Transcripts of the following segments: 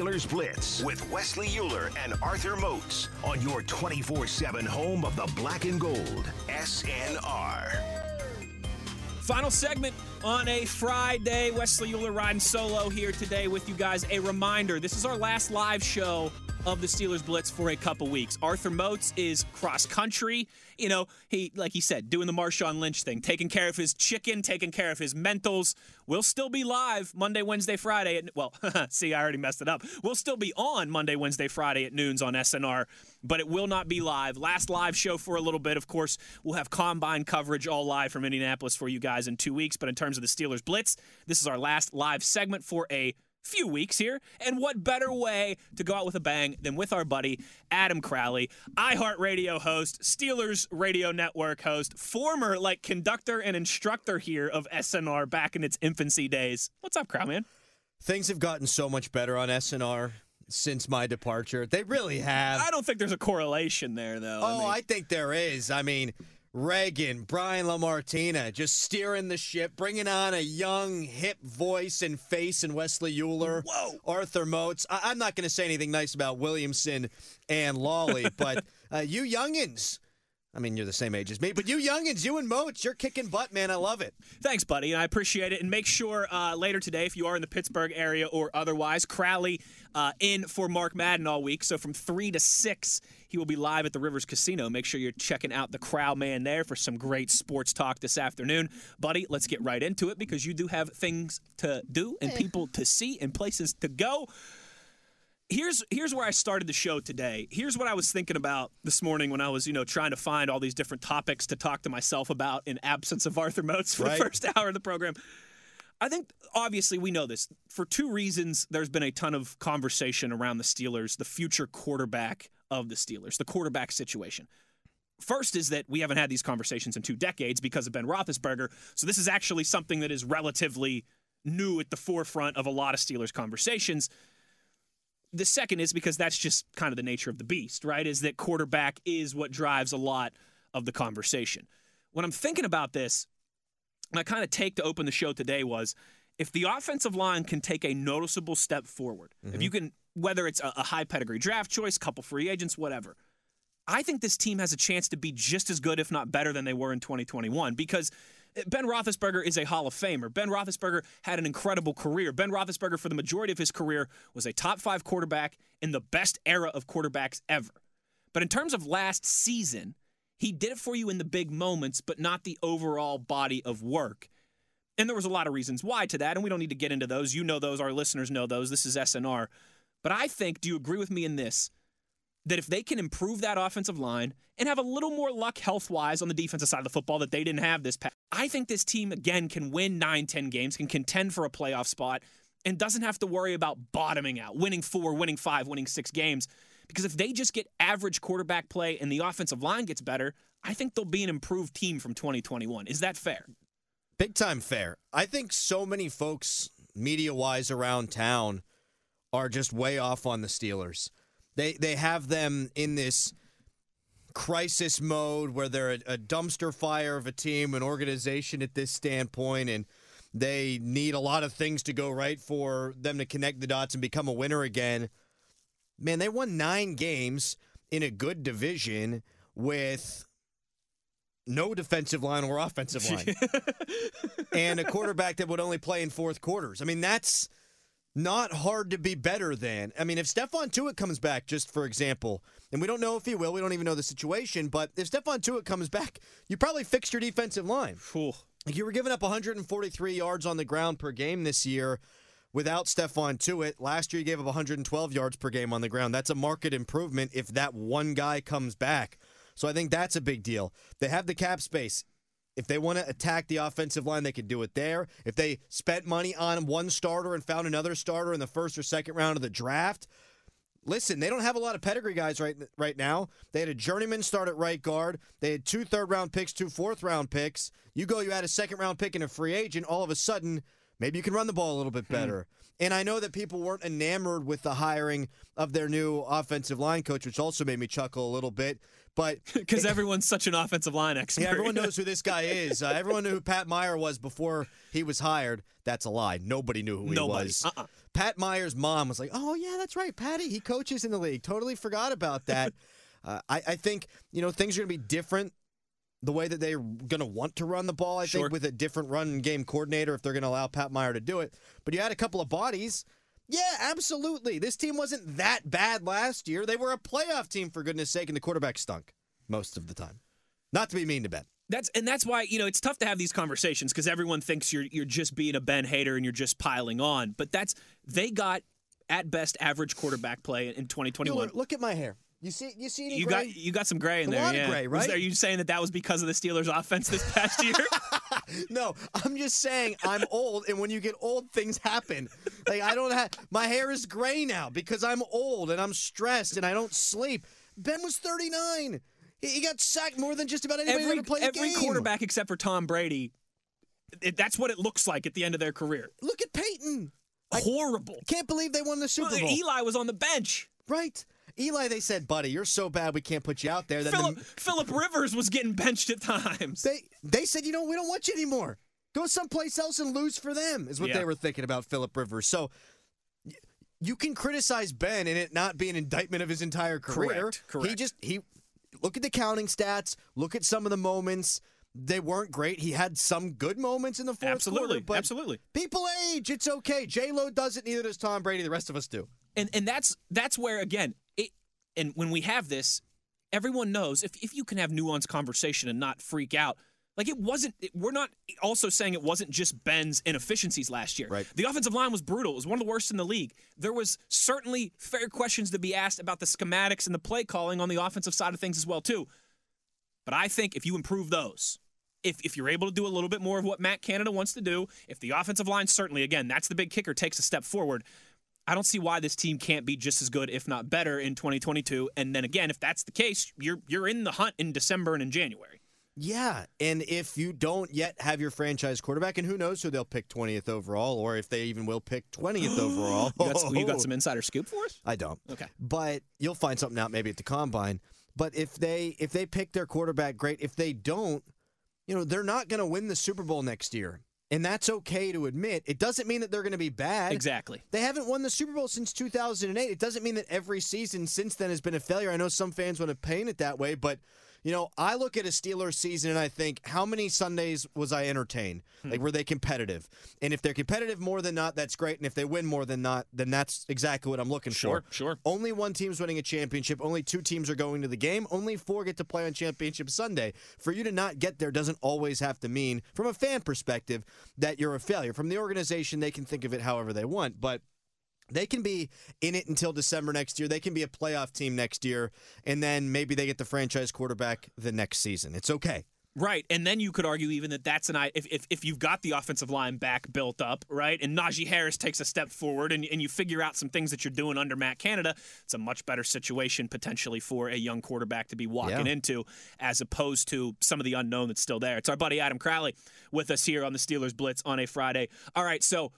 Steelers Blitz with Wesley Euler and Arthur Moats on your 24 7 home of the black and gold, SNR. Final segment on a Friday. Wesley Euler riding solo here today with you guys. A reminder this is our last live show of the Steelers Blitz for a couple weeks. Arthur Moats is cross country. You know, he, like he said, doing the Marshawn Lynch thing, taking care of his chicken, taking care of his mentals. We'll still be live Monday, Wednesday, Friday. At, well, see, I already messed it up. We'll still be on Monday, Wednesday, Friday at noons on SNR, but it will not be live. Last live show for a little bit. Of course, we'll have combine coverage all live from Indianapolis for you guys in two weeks. But in terms of the Steelers Blitz, this is our last live segment for a few weeks here. And what better way to go out with a bang than with our buddy Adam Crowley, iHeartRadio host, Steelers Radio Network host, former like conductor and instructor here of SNR back in its infancy days. What's up, Crow man? Things have gotten so much better on SNR since my departure. They really have. I don't think there's a correlation there, though. Oh, I, mean, I think there is. I mean, Reagan, Brian LaMartina, just steering the ship, bringing on a young, hip voice and face in Wesley Euler. Whoa. Arthur Moats. I- am not going to say anything nice about Williamson and Lawley, but uh, you youngins. I mean, you're the same age as me, but you youngins, you and Moats, you're kicking butt, man. I love it. Thanks, buddy. I appreciate it. And make sure uh, later today, if you are in the Pittsburgh area or otherwise, Crowley uh, in for Mark Madden all week. So from 3 to 6, he will be live at the Rivers Casino. Make sure you're checking out the Crow Man there for some great sports talk this afternoon. Buddy, let's get right into it because you do have things to do and people to see and places to go here's here's where I started the show today. Here's what I was thinking about this morning when I was, you know, trying to find all these different topics to talk to myself about in absence of Arthur Moats for right. the first hour of the program. I think obviously we know this. For two reasons, there's been a ton of conversation around the Steelers, the future quarterback of the Steelers, the quarterback situation. First is that we haven't had these conversations in two decades because of Ben Roethlisberger. So this is actually something that is relatively new at the forefront of a lot of Steelers conversations. The second is because that's just kind of the nature of the beast, right? Is that quarterback is what drives a lot of the conversation. When I'm thinking about this, my kind of take to open the show today was if the offensive line can take a noticeable step forward, mm-hmm. if you can, whether it's a, a high pedigree draft choice, couple free agents, whatever, I think this team has a chance to be just as good, if not better, than they were in 2021 because Ben Roethlisberger is a Hall of Famer. Ben Roethlisberger had an incredible career. Ben Roethlisberger, for the majority of his career, was a top five quarterback in the best era of quarterbacks ever. But in terms of last season, he did it for you in the big moments, but not the overall body of work. And there was a lot of reasons why to that, and we don't need to get into those. You know those, our listeners know those. This is SNR. But I think, do you agree with me in this? That if they can improve that offensive line and have a little more luck health wise on the defensive side of the football that they didn't have this past, I think this team again can win 9, 10 games, can contend for a playoff spot, and doesn't have to worry about bottoming out, winning four, winning five, winning six games. Because if they just get average quarterback play and the offensive line gets better, I think they'll be an improved team from 2021. Is that fair? Big time fair. I think so many folks, media wise, around town are just way off on the Steelers. They they have them in this crisis mode where they're a, a dumpster fire of a team, an organization at this standpoint, and they need a lot of things to go right for them to connect the dots and become a winner again. Man, they won nine games in a good division with no defensive line or offensive line, and a quarterback that would only play in fourth quarters. I mean, that's not hard to be better than. I mean, if Stephon Tuitt comes back, just for example, and we don't know if he will, we don't even know the situation, but if Stephon Tuitt comes back, you probably fixed your defensive line. Cool. You were giving up 143 yards on the ground per game this year without Stephon Tuitt. Last year, you gave up 112 yards per game on the ground. That's a market improvement if that one guy comes back. So I think that's a big deal. They have the cap space. If they want to attack the offensive line, they could do it there. If they spent money on one starter and found another starter in the first or second round of the draft, listen, they don't have a lot of pedigree guys right right now. They had a journeyman start at right guard. They had two third round picks, two fourth round picks. You go, you had a second round pick and a free agent. All of a sudden, maybe you can run the ball a little bit hmm. better. And I know that people weren't enamored with the hiring of their new offensive line coach, which also made me chuckle a little bit. But because everyone's such an offensive line expert. yeah, everyone knows who this guy is. Uh, everyone knew who Pat Meyer was before he was hired. That's a lie. Nobody knew who he was. Uh-uh. Pat Meyer's mom was like, "Oh yeah, that's right, Patty. He coaches in the league. Totally forgot about that." uh, I, I think you know things are going to be different. The way that they're going to want to run the ball, I Sure. think, with a different run game coordinator, if they're going to allow Pat Meyer to do it. But you had a couple of bodies. Yeah, absolutely. This team wasn't that bad last year. They were a playoff team, for goodness sake, and the quarterback stunk most of the time. Not to be mean to Ben. That's and that's why you know it's tough to have these conversations because everyone thinks you're you're just being a Ben hater and you're just piling on. But that's they got at best average quarterback play in 2021. Look, look at my hair. You see, you see any You gray? got you got some gray in A there. lot of yeah. gray, Was- right? are you saying that that was because of the Steelers' offense this past year? No, I'm just saying I'm old, and when you get old, things happen. Like I don't have my hair is gray now because I'm old and I'm stressed and I don't sleep. Ben was 39. He, he got sacked more than just about anybody every ever played every game. quarterback except for Tom Brady, it, that's what it looks like at the end of their career. Look at Peyton. I- Horrible. Can't believe they won the Super Bowl. Eli was on the bench. right. Eli, they said, buddy, you're so bad we can't put you out there. Then the- Philip Philip Rivers was getting benched at times. They they said, you know, we don't want you anymore. Go someplace else and lose for them. Is what Yeah. they were thinking about Philip Rivers. So y- you can criticize Ben and it not be an indictment of his entire career. Correct, correct. He just he look at the counting stats. Look at some of the moments. They weren't great. He had some good moments in the fourth Absolutely, quarter, but absolutely. people age. It's okay. J Lo does it. Neither does Tom Brady. The rest of us do. and and that's that's where again and when we have this everyone knows if, if you can have nuanced conversation and not freak out like it wasn't it- we're not also saying it wasn't just ben's inefficiencies last year. Right. the offensive line was brutal. It was one of the worst in the league. There was certainly fair questions to be asked about the schematics and the play calling on the offensive side of things as well too. But i think if you improve those if, if you're able to do a little bit more of what Matt Canada wants to do, if the offensive line certainly, again, that's the big kicker, takes a step forward, I don't see why this team can't be just as good, if not better, in 2022. And then again, if that's the case, you're you're in the hunt in December and in January. Yeah, and if you don't yet have your franchise quarterback, and who knows who they'll pick 20th overall, or if they even will pick 20th overall. You got, you got some insider scoop for us? I don't. Okay. But you'll find something out maybe at the combine. But if they if they pick their quarterback, great. If they don't, you know, they're not going to win the Super Bowl next year. And that's okay to admit. It doesn't mean that they're going to be bad. Exactly. They haven't won the Super Bowl since 2008. It doesn't mean that every season since then has been a failure. I know some fans want to paint it that way, but you know, I look at a Steelers season and I think, how many Sundays was I entertained? Hmm. Like, were they competitive? And if they're competitive more than not, that's great. And if they win more than not, then that's exactly what I'm looking Sure, for. sure. Sure. Only one team's winning a championship. Only two teams are going to the game. Only four get to play on championship Sunday. For you to not get there doesn't always have to mean, from a fan perspective, that you're a failure. From the organization, they can think of it however they want. But they can be in it until December next year. They can be a playoff team next year, and then maybe they get the franchise quarterback the next season. It's okay. Right, and then you could argue even that that's an i- if if, if you've got the offensive line back built up, right, and Najee Harris takes a step forward, and, and you figure out some things that you're doing under Matt Canada, it's a much better situation potentially for a young quarterback to be walking Yeah. into, as opposed to some of the unknown that's still there. It's our buddy Adam Crowley with us here on the Steelers Blitz on a Friday. All right, so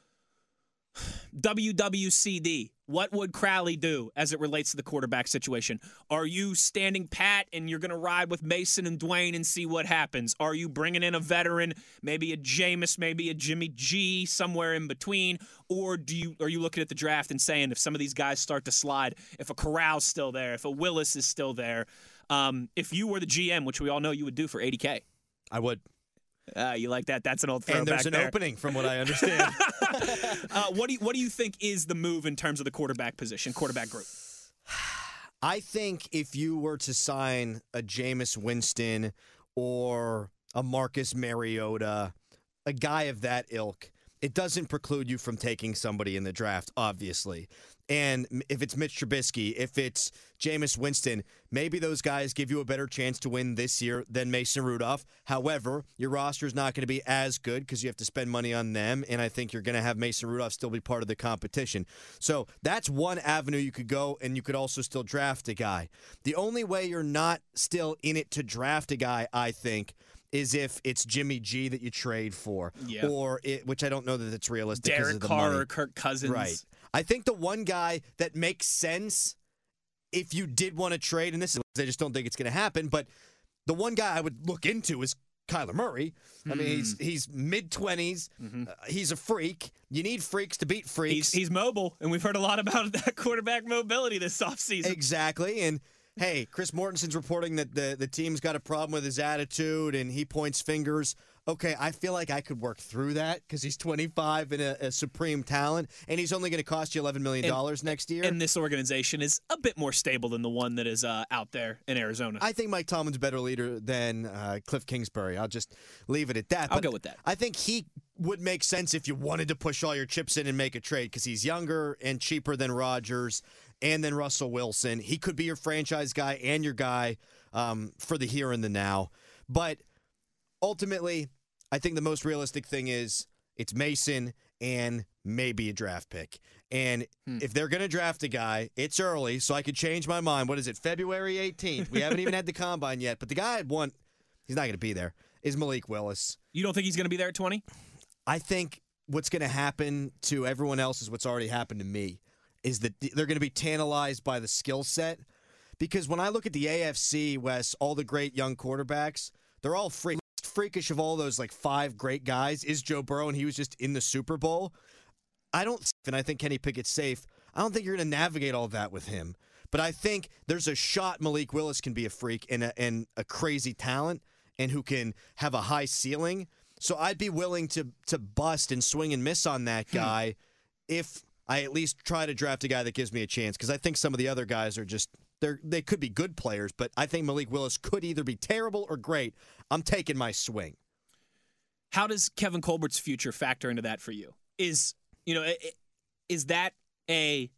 WWCD. What would Crowley do as it relates to the quarterback situation? Are you standing pat and you're going to ride with Mason and Dwayne and see what happens? Are you bringing in a veteran, maybe a Jameis, maybe a Jimmy G, somewhere in between? Or do you are you looking at the draft and saying if some of these guys start to slide, if a Corral's still there, if a Willis is still there, um, if you were the GM, which we all know you would do for 80k, I would. Uh, you like that? That's an old throwback And there's an there. opening, from what I understand. Uh, what do you what do you think is the move in terms of the quarterback position, quarterback group? I think if you were to sign a Jameis Winston or a Marcus Mariota, a guy of that ilk, it doesn't preclude you from taking somebody in the draft, obviously. And if it's Mitch Trubisky, if it's Jameis Winston, maybe those guys give you a better chance to win this year than Mason Rudolph. However, your roster is not going to be as good because you have to spend money on them. And I think you're going to have Mason Rudolph still be part of the competition. So that's one avenue you could go, and you could also still draft a guy. The only way you're not still in it to draft a guy, I think, is if it's Jimmy G that you trade for, Yeah. or it, which I don't know that it's realistic. Derek of the Carr money. or Kirk Cousins. Right. I think the one guy that makes sense if you did want to trade, and this is, I just don't think it's going to happen, but the one guy I would look into is Kyler Murray. I mean, he's Hmm. he's mid 20s. Uh, he's a freak. You need freaks to beat He's, freaks. he's mobile, and we've heard a lot about that quarterback mobility this offseason. exactly. And hey, Chris Mortensen's reporting that the, the team's got a problem with his attitude and he points fingers. Okay, I feel like I could work through that because he's 25 and a, a supreme talent, and he's only going to cost you $11 million next year. And this organization is a bit more stable than the one that is uh, out there in Arizona. I think Mike Tomlin's a better leader than uh, Cliff Kingsbury. I'll just leave it at that. I'll But go with that. I think he would make sense if you wanted to push all your chips in and make a trade because he's younger and cheaper than Rodgers and then Russell Wilson. He could be your franchise guy and your guy um, for the here and the now. But ultimately, I think the most realistic thing is it's Mason and maybe a draft pick. And Hmm. if they're going to draft a guy, it's early, so I could change my mind. What is it, February 18th? We haven't even had the combine yet, but the guy I'd want, he's not going to be there, is Malik Willis. you don't think he's going to be there at 20? I think what's going to happen to everyone else is what's already happened to me is that they're going to be tantalized by the skill set because when I look at the AFC West, all the great young quarterbacks, they're all freak, freakish of all those like five great guys is Joe Burrow and he was just in the Super Bowl. I don't and I think Kenny Pickett's safe. I don't think you're going to navigate all that with him. But I think there's a shot Malik Willis can be a freak and a, and a crazy talent and who can have a high ceiling. So I'd be willing to to bust and swing and miss on that hmm. guy if I at least try to draft a guy that gives me a chance because I think some of the other guys are just they're they could be good players, but I think Malik Willis could either be terrible or great. I'm taking my swing. How does Kevin Colbert's future factor into that for you? Is you know, is that a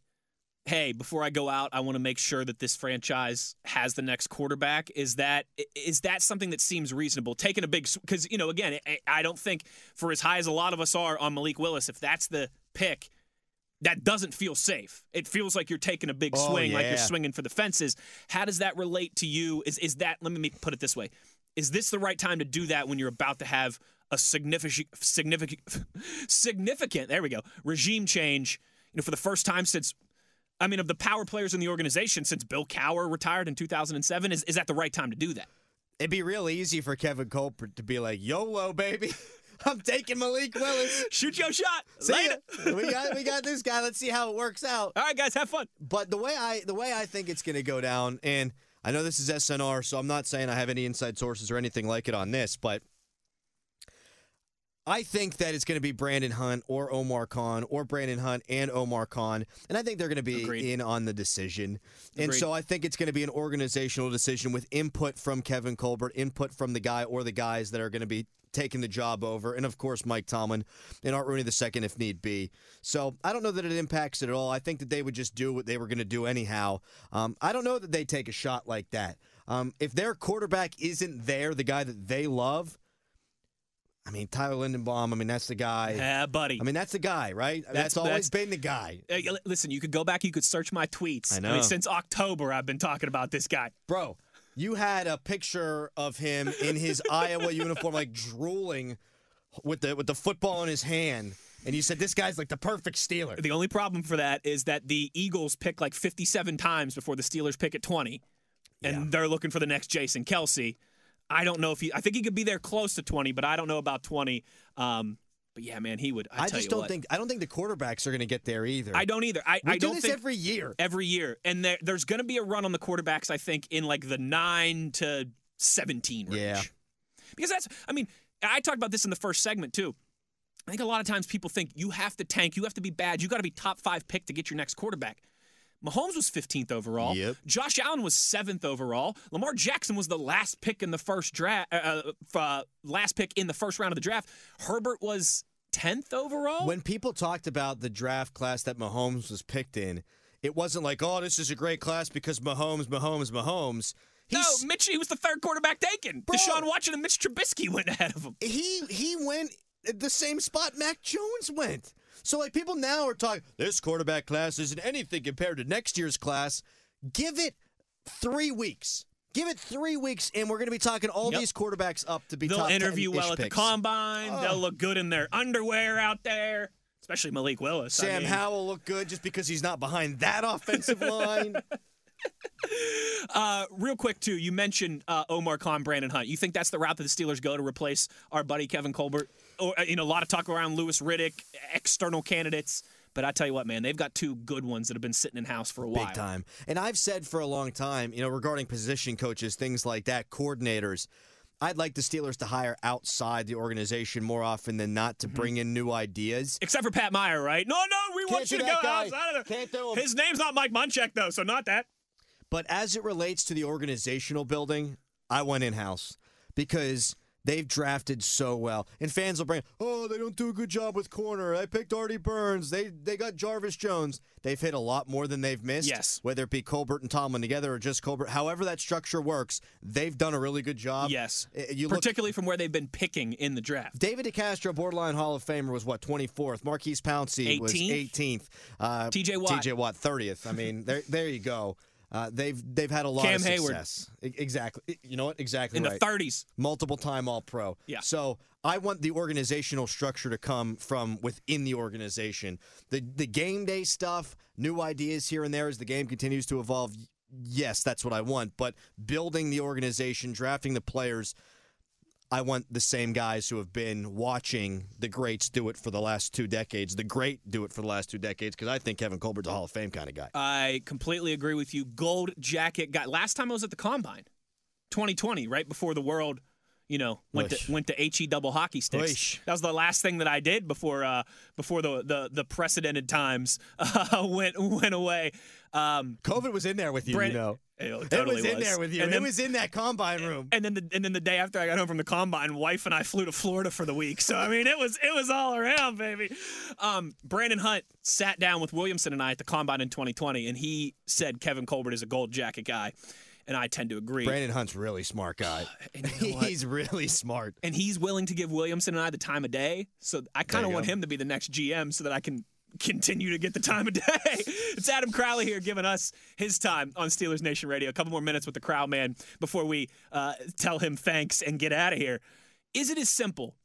hey, before I go out, I want to make sure that this franchise has the next quarterback? Is that is that something that seems reasonable? Taking a big because you know, again, I don't think for as high as a lot of us are on Malik Willis, if that's the pick. That doesn't feel safe. It feels like you're taking a big Oh, swing, like you're swinging for the fences. How does that relate to you? Is is that? Let me put it this way: Is this the right time to do that when you're about to have a significant, significant, significant? There we go. Regime change. You know, for the first time since, I mean, of the power players in the organization since Bill Cowher retired in 2007. Is is that the right time to do that? It'd be real easy for Kevin Colbert to be like, "YOLO, baby, I'm taking Malik Willis." Shoot your shot. See ya. We got we got this guy. Let's see how it works out. All right, guys, have fun. But the way I the way I think it's going to go down, and I know this is SNR, so I'm not saying I have any inside sources or anything like it on this, but I think that it's going to be Brandon Hunt or Omar Khan or Brandon Hunt and Omar Khan, and I think they're going to be Agreed. in on the decision. And so I think it's going to be an organizational decision with input from Kevin Colbert, input from the guy or the guys that are going to be taking the job over, and of course Mike Tomlin and Art Rooney the second if need be. So I don't know that it impacts it at all. I think that they would just do what they were going to do anyhow. Um, I don't know that they take a shot like that. Um, if their quarterback isn't there, the guy that they love. I mean, Tyler Linderbaum. I mean, that's the guy. Yeah, buddy. I mean, that's the guy, right? That's, That's- always that's- been the guy, Uh, listen, you could go back. You could search my tweets. I know. mean, since October, I've been talking about this guy. bro. You had a picture of him in his Iowa uniform, like drooling with the with the football in his hand, and you said this guy's like the perfect Steeler. The only problem for that is that the Eagles pick like 57 times before the Steelers pick at 20, and Yeah. they're looking for the next Jason Kelce. I don't know if he. I think he could be there close to 20, but I don't know about 20. Um, but yeah, man, he would. I, I just don't what. think I don't think the quarterbacks are going to get there either. I don't either. I, We I do don't this think every year. every year, and there, there's going to be a run on the quarterbacks. I think in like the nine to 17 range. Yeah. because that's. I mean, I talked about this in the first segment too. I think a lot of times people think you have to tank, you have to be bad, you got to be top five pick to get your next quarterback. Mahomes was 15th overall. Yep. Josh Allen was seventh overall. Lamar Jackson was the last pick in the first draft. Uh, uh, last pick in the first round of the draft. Herbert was 10th overall. When people talked about the draft class that Mahomes was picked in, it wasn't like, oh, this is a great class because Mahomes, Mahomes, Mahomes. no, He's, Mitch. He was the third quarterback taken. Bro. Deshaun Watson and Mitch Trubisky went ahead of him. he he went the same spot Mac Jones went. So like people now are talking this quarterback class isn't anything compared to next year's class. Give it 3 weeks. Give it three weeks, and we're going to be talking all Yep. these quarterbacks up to be They'll top 10 interview well at the combine. Oh. They'll look good in their underwear out there, especially Malik Willis. I Sam mean, Howell look good just because he's not behind that offensive line. Uh, real quick too, you mentioned uh, Omar Khan, Brandon Hunt. You think that's the route that the Steelers go to replace our buddy Kevin Colbert? Or uh, you know, a lot of talk around Louis Riddick, external candidates. But I tell you what, man, they've got two good ones that have been sitting in house for a while. Big time. And I've said for a long time, you know, regarding position coaches, things like that, coordinators, I'd like the Steelers to hire outside the organization more often than not Mm-hmm. to bring in new ideas. Except for Pat Meyer, right? No, no, we Can't want you to go guy. outside of the. Can't do him. His name's not Mike Munchak though, so not that. But as it relates to the organizational building, I went in house because they've drafted so well. And fans will bring, oh, they don't do a good job with corner. I picked Artie Burns. They they got Jarvis Jones. They've hit a lot more than they've missed. Yes. Whether it be Colbert and Tomlin together or just Colbert, however that structure works, they've done a really good job. Yes, Uh, You look particularly from where they've been picking in the draft. David DeCastro, borderline Hall of Famer, was what 24th. Maurkice Pouncey was 18th? 18th. Uh, TJ Watt. TJ Watt 30th. I mean, there there you go. Uh, they've they've had a lot Cam of Hayward. success. E- Exactly. You know what? Exactly in right. the 30s. Multiple time All Pro. Yeah. So I want the organizational structure to come from within the organization. The the game day stuff, new ideas here and there as the game continues to evolve. Yes, that's what I want. But building the organization, drafting the players. I want the same guys who have been watching the greats do it for the last two decades, the great do it for the last two decades, because I think Kevin Colbert's a Hall of Fame kind of guy. I completely agree with you. Gold jacket guy. Last time I was at the combine, 2020, right before the world, you know, went Wish. to went to he double hockey sticks. Wish. That was the last thing that I did before uh, before the the the precedented times uh, went went away. Um, COVID was in there with you, Brand- you know. it, It totally was in there with you. And it then, was in that combine room. and then the and then the day after I got home from the combine, wife and I flew to Florida for the week. So I mean, it was it was all around, baby. Um, Brandon Hunt sat down with Williamson and I at the combine in 2020, and he said Kevin Colbert is a gold jacket guy, and I tend to agree. Brandon Hunt's really smart guy. You know? He's really smart. and he's willing to give Williamson and I the time of day. So I kind of want him to be the next GM so that I can continue to get the time of day. it's Adam Crowley here giving us his time on Steelers Nation Radio. A couple more minutes with the crowd man before we uh, tell him thanks and get out of here. Is it as simple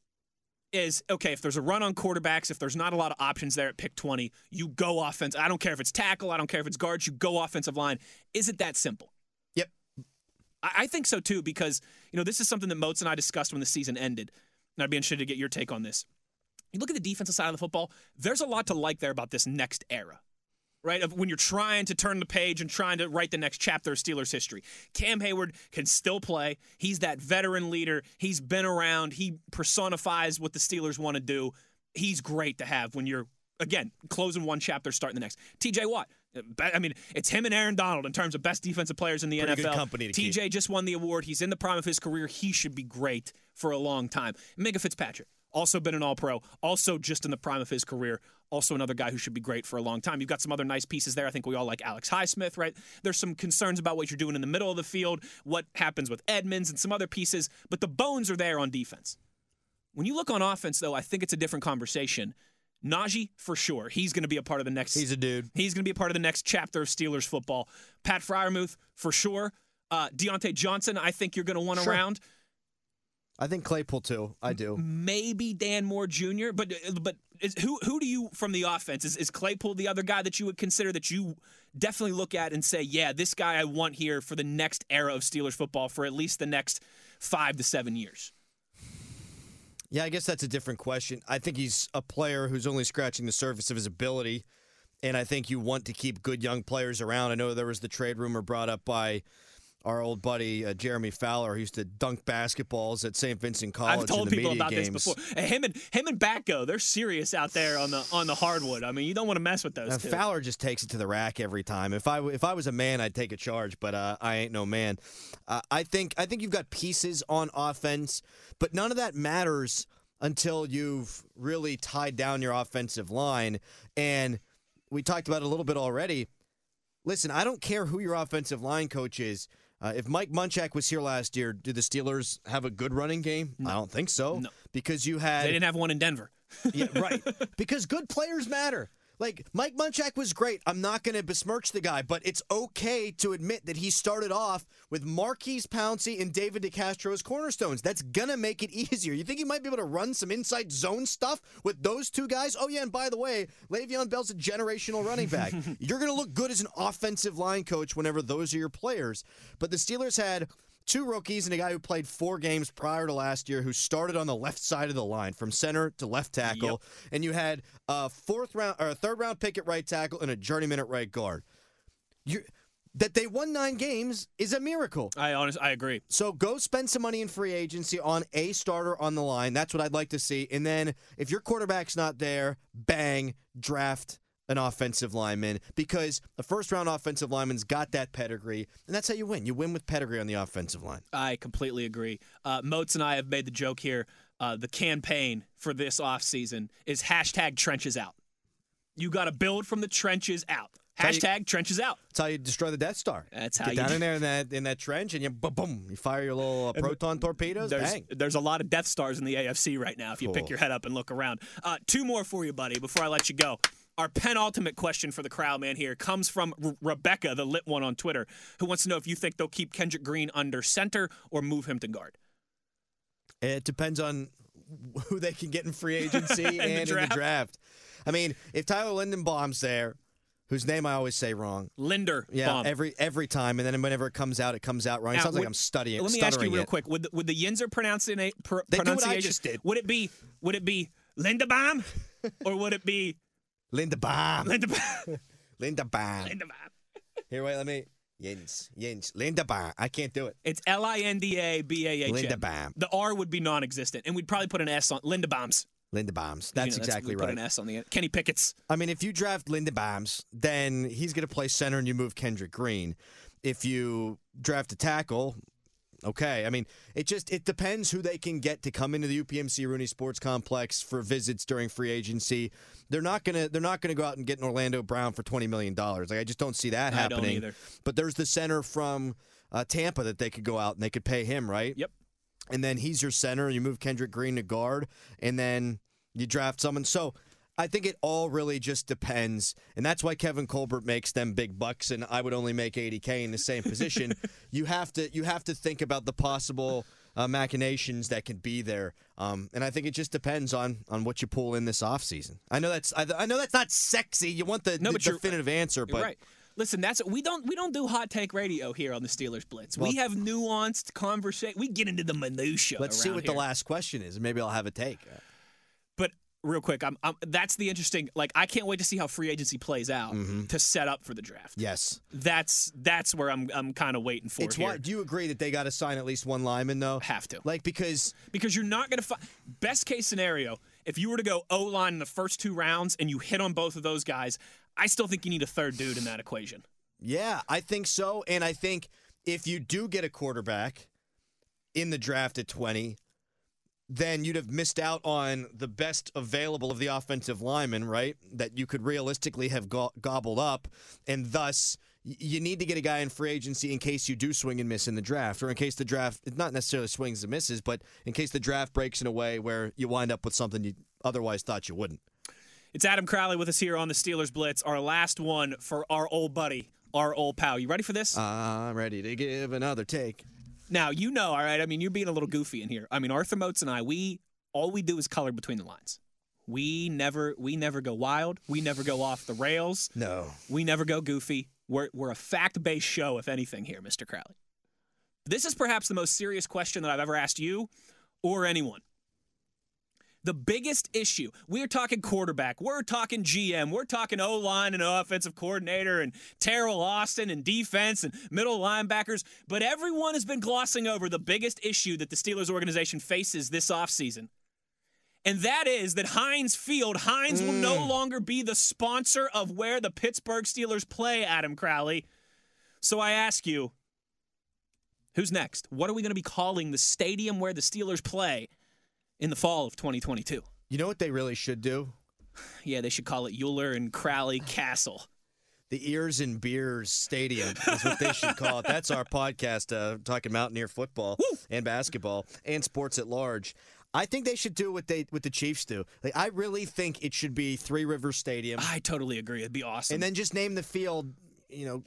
as okay, if there's a run on quarterbacks, if there's not a lot of options there at pick 20, you go offense. I don't care if it's tackle, I don't care if it's guards, you go offensive line. Is it that simple? Yep. I, I think so too, because you know this is something that Moats and I discussed when the season ended, and I'd be interested to get your take on this. You look at the defensive side of the football. There's a lot to like there about this next era, right? Of when you're trying to turn the page and trying to write the next chapter of Steelers history. Cam Hayward can still play. He's that veteran leader. He's been around. He personifies what the Steelers want to do. He's great to have when you're again closing one chapter, starting the next. T.J. Watt. I mean, it's him and Aaron Donald in terms of best defensive players in the Pretty NFL. good company to keep. TJ just won the award. He's in the prime of his career. He should be great for a long time. Minkah Fitzpatrick, also been an All Pro, also just in the prime of his career. Also another guy who should be great for a long time. You've got some other nice pieces there. I think we all like Alex Highsmith, right? There's some concerns about what you're doing in the middle of the field, what happens with Edmonds and some other pieces, but the bones are there on defense. When you look on offense, though, I think it's a different conversation. Najee, for sure. He's going to be a part of the next He's a dude. He's going to be a part of the next chapter of Steelers football. Pat Freiermuth, for sure. Uh, Diontae Johnson, I think you're going to want Sure. around. I think Claypool too. I do. Maybe Dan Moore Jr., but uh, but is, who who do you from the offense is, is Claypool the other guy that you would consider that you definitely look at and say, yeah, this guy I want here for the next era of Steelers football for at least the next five to seven years. Yeah, I guess that's a different question. I think he's a player who's only scratching the surface of his ability, and I think you want to keep good young players around. I know there was the trade rumor brought up by our old buddy uh, Jeremy Fowler, used to dunk basketballs at St. Vincent College. I've told people about games. this before. And him and him and Batko, they're serious out there on the on the hardwood. I mean, you don't want to mess with those. Fowler just takes it to the rack every time. If I if I was a man, I'd take a charge, but uh, I ain't no man. Uh, I think I think you've got pieces on offense, but none of that matters until you've really tied down your offensive line. And we talked about it a little bit already. Listen, I don't care who your offensive line coach is. Uh, if Mike Munchak was here last year, do the Steelers have a good running game? I don't think so. No. Because you had they didn't have one in Denver. yeah, right. Because good players matter. Like Mike Munchak was great. I'm not going to besmirch the guy, but it's okay to admit that he started off with Maurkice Pouncey and David DeCastro as cornerstones. That's gonna make it easier. You think he might be able to run some inside zone stuff with those two guys? Oh yeah, and by the way, Le'Veon Bell's a generational running back. You're gonna look good as an offensive line coach whenever those are your players. But the Steelers had two rookies and a guy who played four games prior to last year who started on the left side of the line from center to left tackle. And you had a fourth round or a third round pick at right tackle and a journeyman at right guard. You that they won nine games is a miracle. I honestly, I agree. so go spend some money in free agency on a starter on the line. That's what i'd like to see. And then if your quarterback's not there bang draft an offensive lineman because a first round offensive lineman's got that pedigree and that's how you win you win with pedigree on the offensive line I completely agree. Uh, Moats and I have made the joke here. Uh, the campaign for this offseason is hashtag trenches out. You got to build from the trenches out. how you- Hashtag trenches out. That's how you destroy the Death Star. That's how you Get you down do- in there in that in that trench and you boom, boom you fire your little uh, proton torpedoes. There's, Bang. there's a lot of Death Stars in the AFC right now if you pick your head up and look around. Uh, two more for you, buddy, before I let you go. Our penultimate question for the crowd, man, here comes from Rebecca, the lit one on Twitter, who wants to know if you think they'll keep Kendrick Green under center or move him to guard. It depends on who they can get in free agency and, in the draft. draft. I mean, if Tyler Lindenbaum's there, whose name I always say wrong. Linder, Yeah, every every time, and then whenever it comes out, it comes out wrong. It Now, sounds like I'm studying. Let me ask you real it. quick: Would the, would the Yinzer pronunciation pr- They do what I pronunciation just did. would it be would it be Lindebaum or would it be Lindenbaum. Lindebaum? Linda Lindebaum. Here, wait, let me. Jens, Jens, Lindenbaum. I can't do it. It's L I N D A B A H. L I N D A B A H M. Lindebaum. The R would be non-existent, and we'd probably put an S on Lindebaum's. Lindenbaums. You know, That's exactly right. Put an S on the end. Kenny Pickett's. I mean, if you draft Linda Bams, then he's going to play center and you move Kendrick Green. If you draft a tackle, okay. I mean, it just it depends who they can get to come into the UPMC Rooney Sports Complex for visits during free agency. They're not gonna they're not gonna go out and get an Orlando Brown for twenty million dollars. Like I just don't see that happening. But there's the center from uh, Tampa that they could go out and they could pay him, right? Yep. and then he's your center. You move Kendrick Green to guard, and then you draft someone. So I think it all really just depends, and that's why Kevin Colbert makes them big bucks, and I would only make 80k in the same position. you have to you have to think about the possible. Uh, machinations that can be there, um, and I think it just depends on on what you pull in this offseason. I know that's I, I know that's not sexy. You want the, No, the definitive answer, but right. Listen, that's we don't we don't do hot take radio here on the Steelers Blitz. we have nuanced conversation. We get into the minutia. let's see what here. the last question is, and maybe I'll have a take. But real quick, I'm, I'm that's the interesting. Like, I can't wait to see how free agency plays out Mm-hmm. to set up for the draft. Yes, That's that's where I'm I'm kind of waiting for it's here. why. Do you agree that they got to sign at least one lineman though? Have to. Like because because you're not going to find best case scenario if you were to go O line in the first two rounds and you hit on both of those guys. I still think you need a third dude in that equation. yeah, I think so, and I think if you do get a quarterback in the draft at twenty, then you'd have missed out on the best available of the offensive linemen, right? That you could realistically have go- gobbled up, and thus. You need to get a guy in free agency in case you do swing and miss in the draft, or in case the draft not necessarily swings and misses, but in case the draft breaks in a way where you wind up with something you otherwise thought you wouldn't. It's Adam Crowley with us here on the Steelers Blitz, our last one for our old buddy, our old pal. You ready for this? I'm ready to give another take. Now you know, all right. I mean, you're being a little goofy in here. I mean, Arthur Moats and I, we all we do is color between the lines. We never we never go wild. We never go off the rails. No. We never go goofy. We're, we're a fact based show, if anything, here, Mr. Crowley. This is perhaps the most serious question that I've ever asked you or anyone. The biggest issue, we're talking quarterback, we're talking GM, we're talking O line and offensive coordinator and Teryl Austin and defense and middle linebackers, but everyone has been glossing over the biggest issue that the Steelers organization faces this offseason. And that is that Heinz Field, Heinz will no mm. longer be the sponsor of where the Pittsburgh Steelers play, Adam Crowley. So I ask you, who's next? What are we going to be calling the stadium where the Steelers play in the fall of 2022? You know what they really should do? Yeah, they should call it Euler and Crowley Castle. The Ears and Beers Stadium is what they should call it. That's our podcast uh, talking Mountaineer football and basketball and sports at large. I think they should do what they what the Chiefs do. Like I really think it should be Three Rivers Stadium, I totally agree. It'd be awesome. and then just name the field, you know,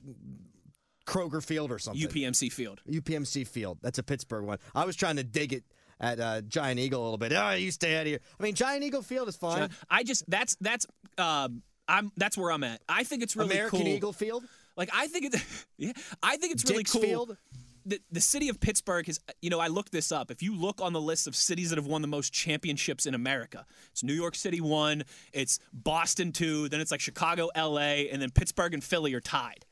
Kroger Field or something. UPMC Field. UPMC Field. That's a Pittsburgh one. I was trying to dig it at uh, Giant Eagle a little bit. Oh, you stay out of here. I mean, Giant Eagle Field is fine. I just that's that's um I'm that's where I'm at. I think it's really American cool. Eagle Field. Like I think it, yeah, I think it's really cool. Field? The, the city of Pittsburgh is, you know, I looked this up. If you look on the list of cities that have won the most championships in America, it's New York City one, it's Boston two, then it's like Chicago, L.A., and then Pittsburgh and Philly are tied.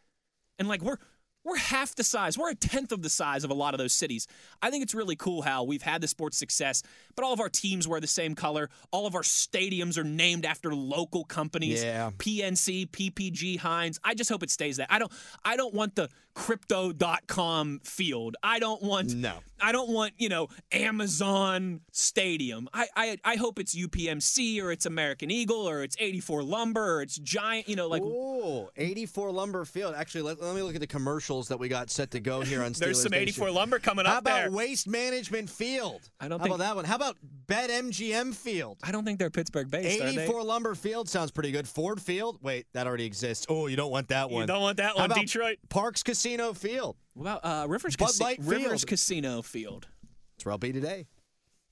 And like we're we're half the size. We're a tenth of the size of a lot of those cities. I think it's really cool how we've had the sports success, but all of our teams wear the same color. All of our stadiums are named after local companies. Yeah. PNC, PPG, Heinz. I just hope it stays that. I don't I don't want the crypto.com field. I don't want No. I don't want, you know, Amazon Stadium. I, I I hope it's UPMC or it's American Eagle or it's 84 Lumber or it's Giant, you know, like Ooh, 84 Lumber Field. Actually, let, let me look at the commercials that we got set to go here on there's Steelers some Nation. 84 Lumber coming up. How about there. Waste Management Field? I don't How think- about that one? How about Bet MGM Field? I don't think they're Pittsburgh based, are they? 84 Lumber Field sounds pretty good. Ford Field? Wait, that already exists. Oh, you don't want that one. You don't want that one. How about Detroit. Parks Casino Field. What about uh, Rivers, Casi- Rivers Casino Field? That's where I'll be today.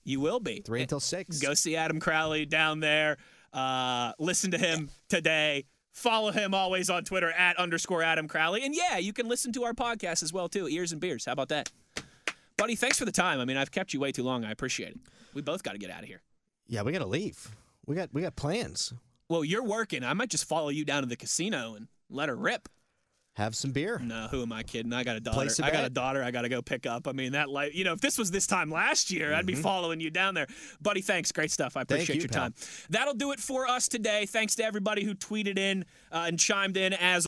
You will be. Three until six. Go see Adam Crowley down there. Uh, listen to him today. Follow him always on Twitter at underscore Adam Crowley. And yeah, you can listen to our podcast as well too. Ears and beers. How about that, buddy? Thanks for the time. I mean, I've kept you way too long. I appreciate it. We both got to get out of here. Yeah, we gotta leave. We got we got plans. Well, you're working. I might just follow you down to the casino and let her rip. Have some beer. No, who am I kidding? I got a daughter. I got a daughter. I got to go pick up. I mean, that life. You know, if this was this time last year, I'd be following you down there, buddy. Thanks, great stuff. I Mm-hmm. Appreciate you, your pal. time. That'll do it for us today. Thanks to everybody who tweeted in uh, and chimed in as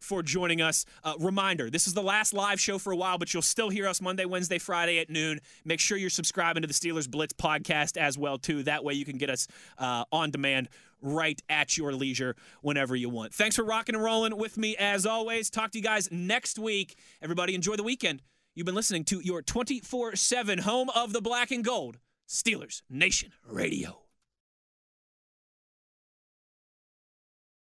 for joining us. Uh, reminder: this is the last live show for a while, but you'll still hear us Monday, Wednesday, Friday at noon. Make sure you're subscribing to the Steelers Blitz podcast as well too. That way, you can get us uh, on demand right at your leisure whenever you want. Thanks for rocking and rolling with me as always. Talk to you guys next week. Everybody enjoy the weekend. You've been listening to your 24 7 home of the black and gold, Steelers Nation Radio.